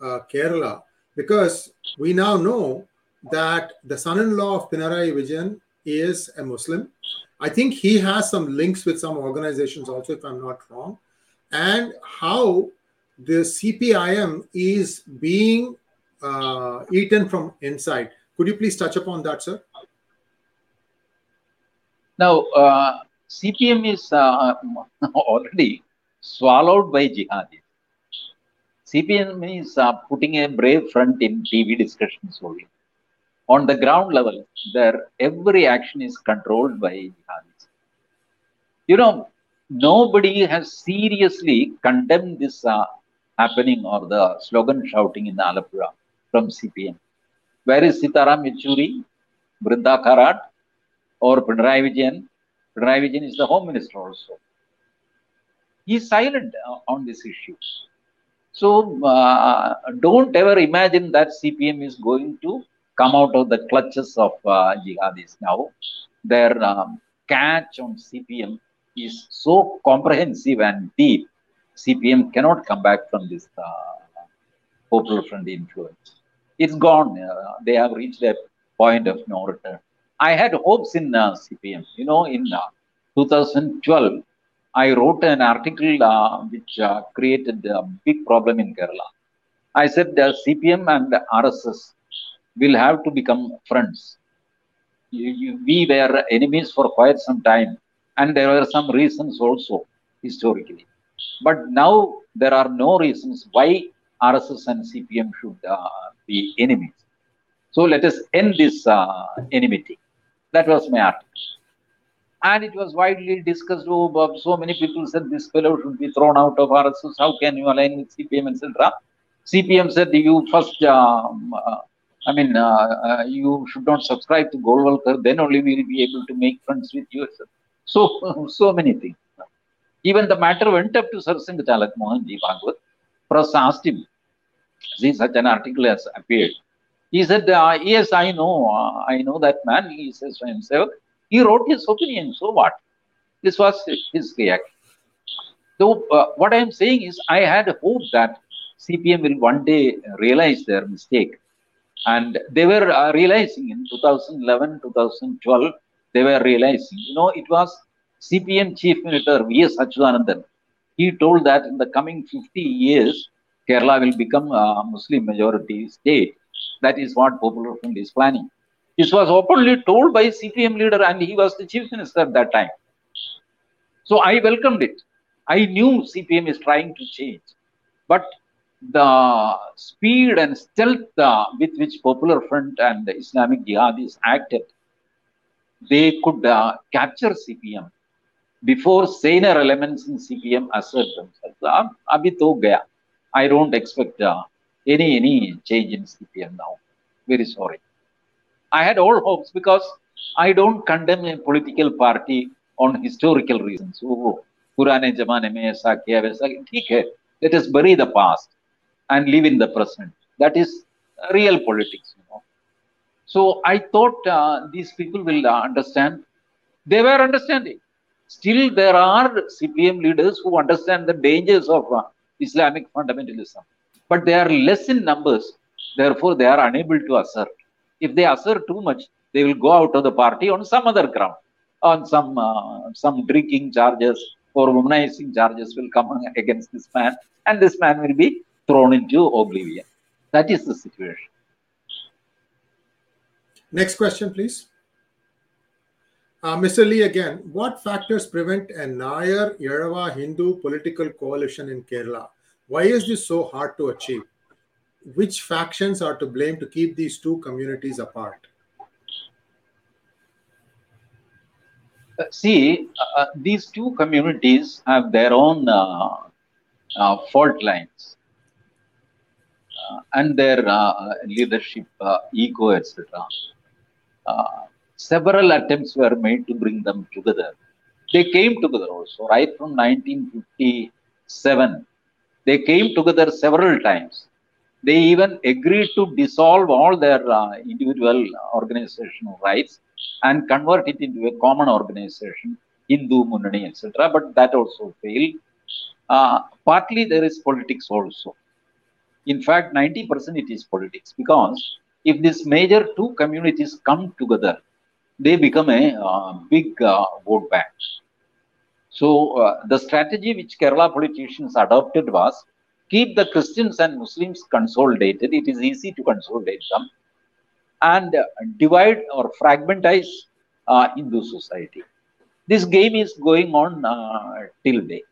uh, Kerala, because we now know that the son-in-law of Pinarayi Vijayan is a Muslim. I think he has some links with some organizations also, if I'm not wrong, and how the CPIM is being uh, eaten from inside. Could you please touch upon that, sir? Now, uh, CPM is uh, (laughs) already swallowed by jihadis. CPM is uh, putting a brave front in TV discussions only. On the ground level, there every action is controlled by jihadis. You know, nobody has seriously condemned this uh, happening or the slogan shouting in Alappuzha from CPM. Where is Sitaram Yechury, Brinda Karat, or Pinarayi Vijayan? Pinarayi Vijayan is the Home Minister also. He is silent uh, on this issue. So uh, don't ever imagine that CPM is going to come out of the clutches of uh, jihadis now. Their um, catch on CPM is so comprehensive and deep. CPM cannot come back from this uh, Popular Front influence. It's gone. Uh, they have reached a point of no return. I had hopes in uh, CPM. You know, in 2012, I wrote an article uh, which uh, created a big problem in Kerala. I said the CPM and the RSS will have to become friends. We were enemies for quite some time, and there were some reasons also historically. But now there are no reasons why RSS and CPM should uh, be enemies. So let us end this uh, enmity. That was my article and it was widely discussed. Oh, so many people said this fellow should be thrown out of RSS. How can you align with CPM, etc. CPM said you first, um, uh, I mean, uh, uh, you should not subscribe to Golwalkar. Then only we will be able to make friends with you. So, (laughs) so many things. Even the matter went up to Sarsanghchalak Mohanji Bhagwat. Press asked him, see, such an article has appeared. He said, uh, yes, I know, uh, I know that man. He says to himself, he wrote his opinion, so what? This was his reaction. So, uh, what I am saying is, I had a hope that CPM will one day realize their mistake. And they were uh, realizing in 2011, 2012, they were realizing, you know, it was CPM Chief Minister V.S. Achuthanandan. He told that in the coming 50 years, Kerala will become a Muslim majority state. That is what Popular Front is planning. This was openly told by CPM leader and he was the chief minister at that time. So I welcomed it. I knew CPM is trying to change. But the speed and stealth uh, with which Popular Front and Islamic Jihadis acted, they could uh, capture CPM before saner elements in CPM assert themselves. Uh. I don't expect uh, any any change in CPM now. Very sorry. I had all hopes because I don't condemn a political party on historical reasons. Oh, Purane Jamane mein Let us bury the past and live in the present that is real politics. You know. So I thought uh, these people will understand. They were understanding. Still, there are CPM leaders who understand the dangers of uh, Islamic fundamentalism, but they are less in numbers. Therefore, they are unable to assert. If they assert too much, they will go out of the party on some other ground, on some uh, some drinking charges or womanizing charges will come (laughs) against this man, and this man will be thrown into oblivion. That is the situation. Next question, please. Uh, Mr. Lee, again, what factors prevent a Nair Ezhava Hindu political coalition in Kerala? Why is this so hard to achieve? Which factions are to blame to keep these two communities apart? Uh, see, uh, these two communities have their own uh, uh, fault lines uh, and their uh, leadership uh, ego, etc. Uh, several attempts were made to bring them together. They came together also, right from 1957. They came together several times. They even agreed to dissolve all their uh, individual organizational rights and convert it into a common organization, Hindu Munnani, etc. But that also failed. Uh, partly there is politics also. In fact, 90% it is politics because if these major two communities come together, they become a uh, big uh, vote bank. So uh, the strategy which Kerala politicians adopted was keep the Christians and Muslims consolidated. It is easy to consolidate them and uh, divide or fragmentize uh, Hindu society. This game is going on uh, till day,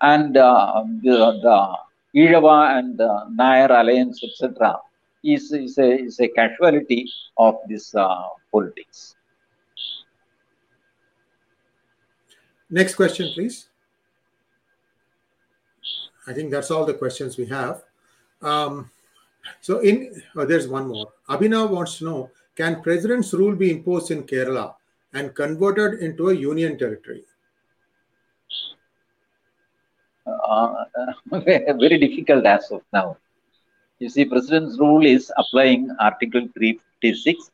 and uh, the, the Ezhava and the Nair alliance, etc., is, is, a, is a casualty of this uh, politics. Next question, please. I think that's all the questions we have. Um, so, in oh, there's one more. Abhinav wants to know: Can president's rule be imposed in Kerala and converted into a union territory? Uh, (laughs) very difficult as of now. You see, president's rule is applying Article 356.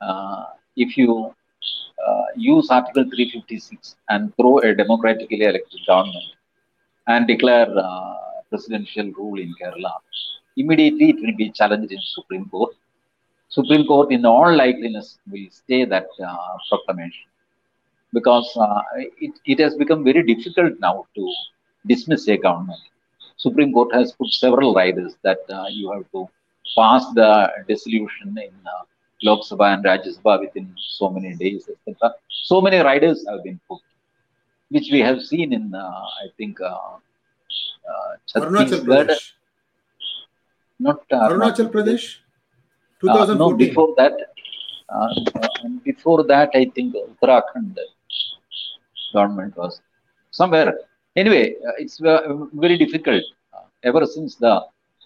Uh, if you uh, use Article 356 and throw a democratically elected government and declare uh, presidential rule in Kerala, immediately it will be challenged in Supreme Court. Supreme Court, in all likeliness, will stay that uh, proclamation because uh, it, it has become very difficult now to dismiss a government. Supreme Court has put several riders that uh, you have to pass the dissolution in uh, Lok Sabha and Rajya Sabha within so many days, etc. So many riders have been put, which we have seen in, uh, I think, uh, uh, Arunachal Pradesh. not uh, Arunachal Pradesh? Uh, no, 2014. before that, before that, I think Uttarakhand government was somewhere. Anyway, uh, it's very difficult. Uh, ever since the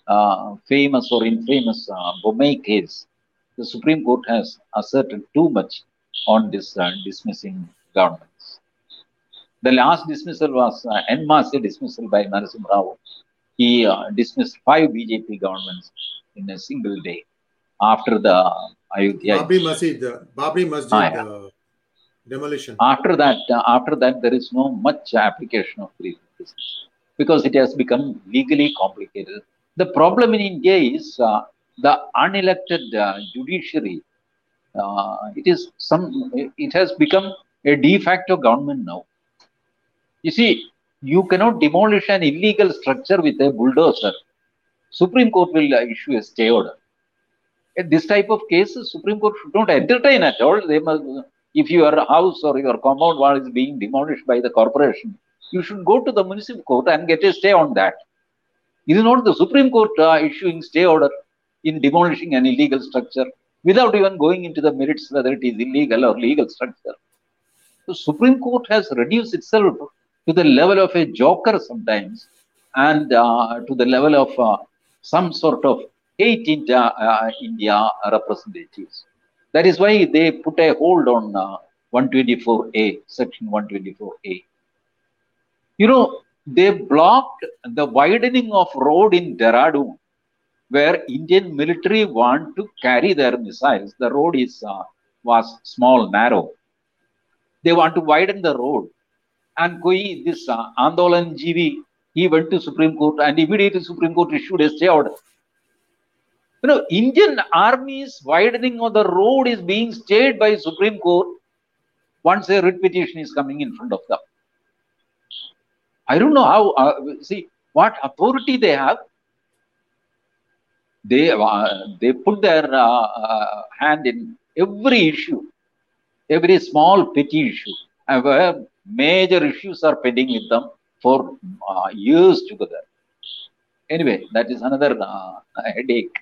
uh, famous or infamous uh, Bombay case, the Supreme Court has asserted too much on this uh, dismissing governments. The last dismissal was uh, en masse dismissal by Narasimha Rao. He uh, dismissed five BJP governments in a single day after the Ayodhya. Babri Masjid, Babri Masjid Ah, yeah. uh, demolition. After that, uh, after that, there is no much application of 356 because it has become legally complicated. The problem in India is uh, the unelected uh, judiciary. Uh, it is some. It has become a de facto government now. You see, you cannot demolish an illegal structure with a bulldozer. Supreme Court will uh, issue a stay order. In this type of cases, Supreme Court should not entertain at all. They must, if your house or your compound wall is being demolished by the corporation, you should go to the municipal court and get a stay on that. It is not the Supreme Court uh, issuing stay order in demolishing an illegal structure without even going into the merits whether it is illegal or legal structure. The Supreme Court has reduced itself to the level of a joker sometimes and uh, to the level of uh, some sort of hate India, uh, India representatives. That is why they put a hold on uh, 124A, section 124A. You know, they blocked the widening of road in Dehradun where Indian military want to carry their missiles. The road is uh, was small, narrow. They want to widen the road. And Koi, this uh, Andolanjeevi, he went to Supreme Court and immediately Supreme Court issued a stay order. You know, Indian army's widening of the road is being stayed by Supreme Court once a writ petition is coming in front of them. I don't know how, uh, see, what authority they have. They, uh, they put their uh, uh hand in every issue, every small petty issue. And major issues are pending with them for uh, years together. Anyway, that is another uh, headache.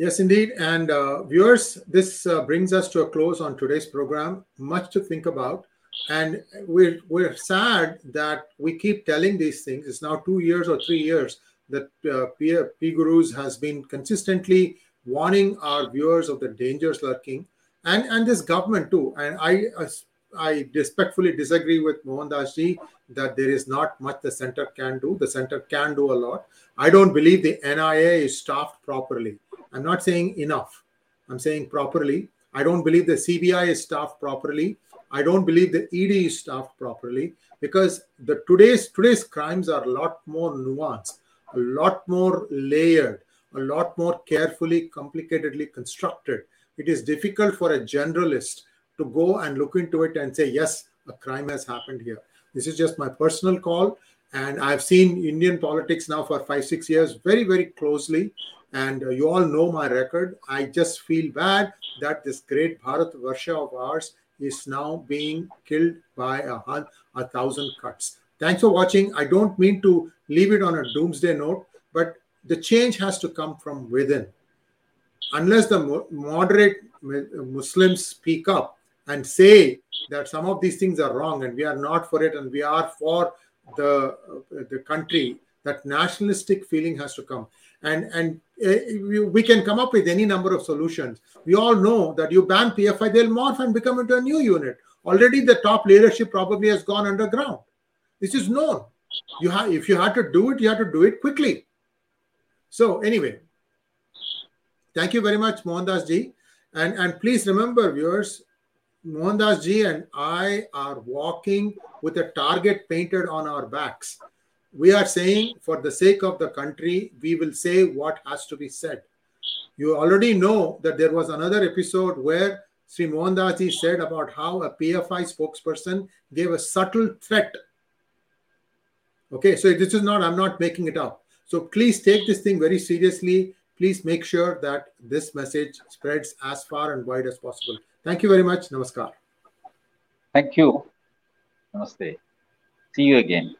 Yes, indeed. And uh, viewers, this uh, brings us to a close on today's program. Much to think about. And we're, we're sad that we keep telling these things. It's now two years or three years that uh, P, PGurus has been consistently warning our viewers of the dangers lurking. And, and this government too. And I, I respectfully disagree with Mohandas ji that there is not much the center can do. The center can do a lot. I don't believe the NIA is staffed properly I'm not saying enough. I'm saying properly. I don't believe the CBI is staffed properly. I don't believe the ED is staffed properly because the today's today's crimes are a lot more nuanced, a lot more layered, a lot more carefully, complicatedly constructed. It is difficult for a generalist to go and look into it and say, yes, a crime has happened here. This is just my personal call. And I've seen Indian politics now for five, six years very, very closely. And uh, you all know my record. I just feel bad that this great Bharat Varsha of ours is now being killed by a, a thousand cuts. Thanks for watching. I don't mean to leave it on a doomsday note, but the change has to come from within. Unless the moderate Muslims speak up and say that some of these things are wrong and we are not for it and we are for the, uh, the country, that nationalistic feeling has to come and and uh, we can come up with any number of solutions. We all know that you ban PFI, they'll morph and become into a new unit. Already, the top leadership probably has gone underground. This is known. You have, if you had to do it, you have to do it quickly. So anyway, thank you very much, Mohandas ji, and and please remember, viewers, Mohandas ji and I are walking with a target painted on our backs we are saying for the sake of the country, we will say what has to be said. You already know that there was another episode where Sri Mohandas ji said about how a PFI spokesperson gave a subtle threat. Okay, so this is not, I'm not making it up. So please take this thing very seriously. Please make sure that this message spreads as far and wide as possible. Thank you very much. Namaskar. Thank you. Namaste. See you again.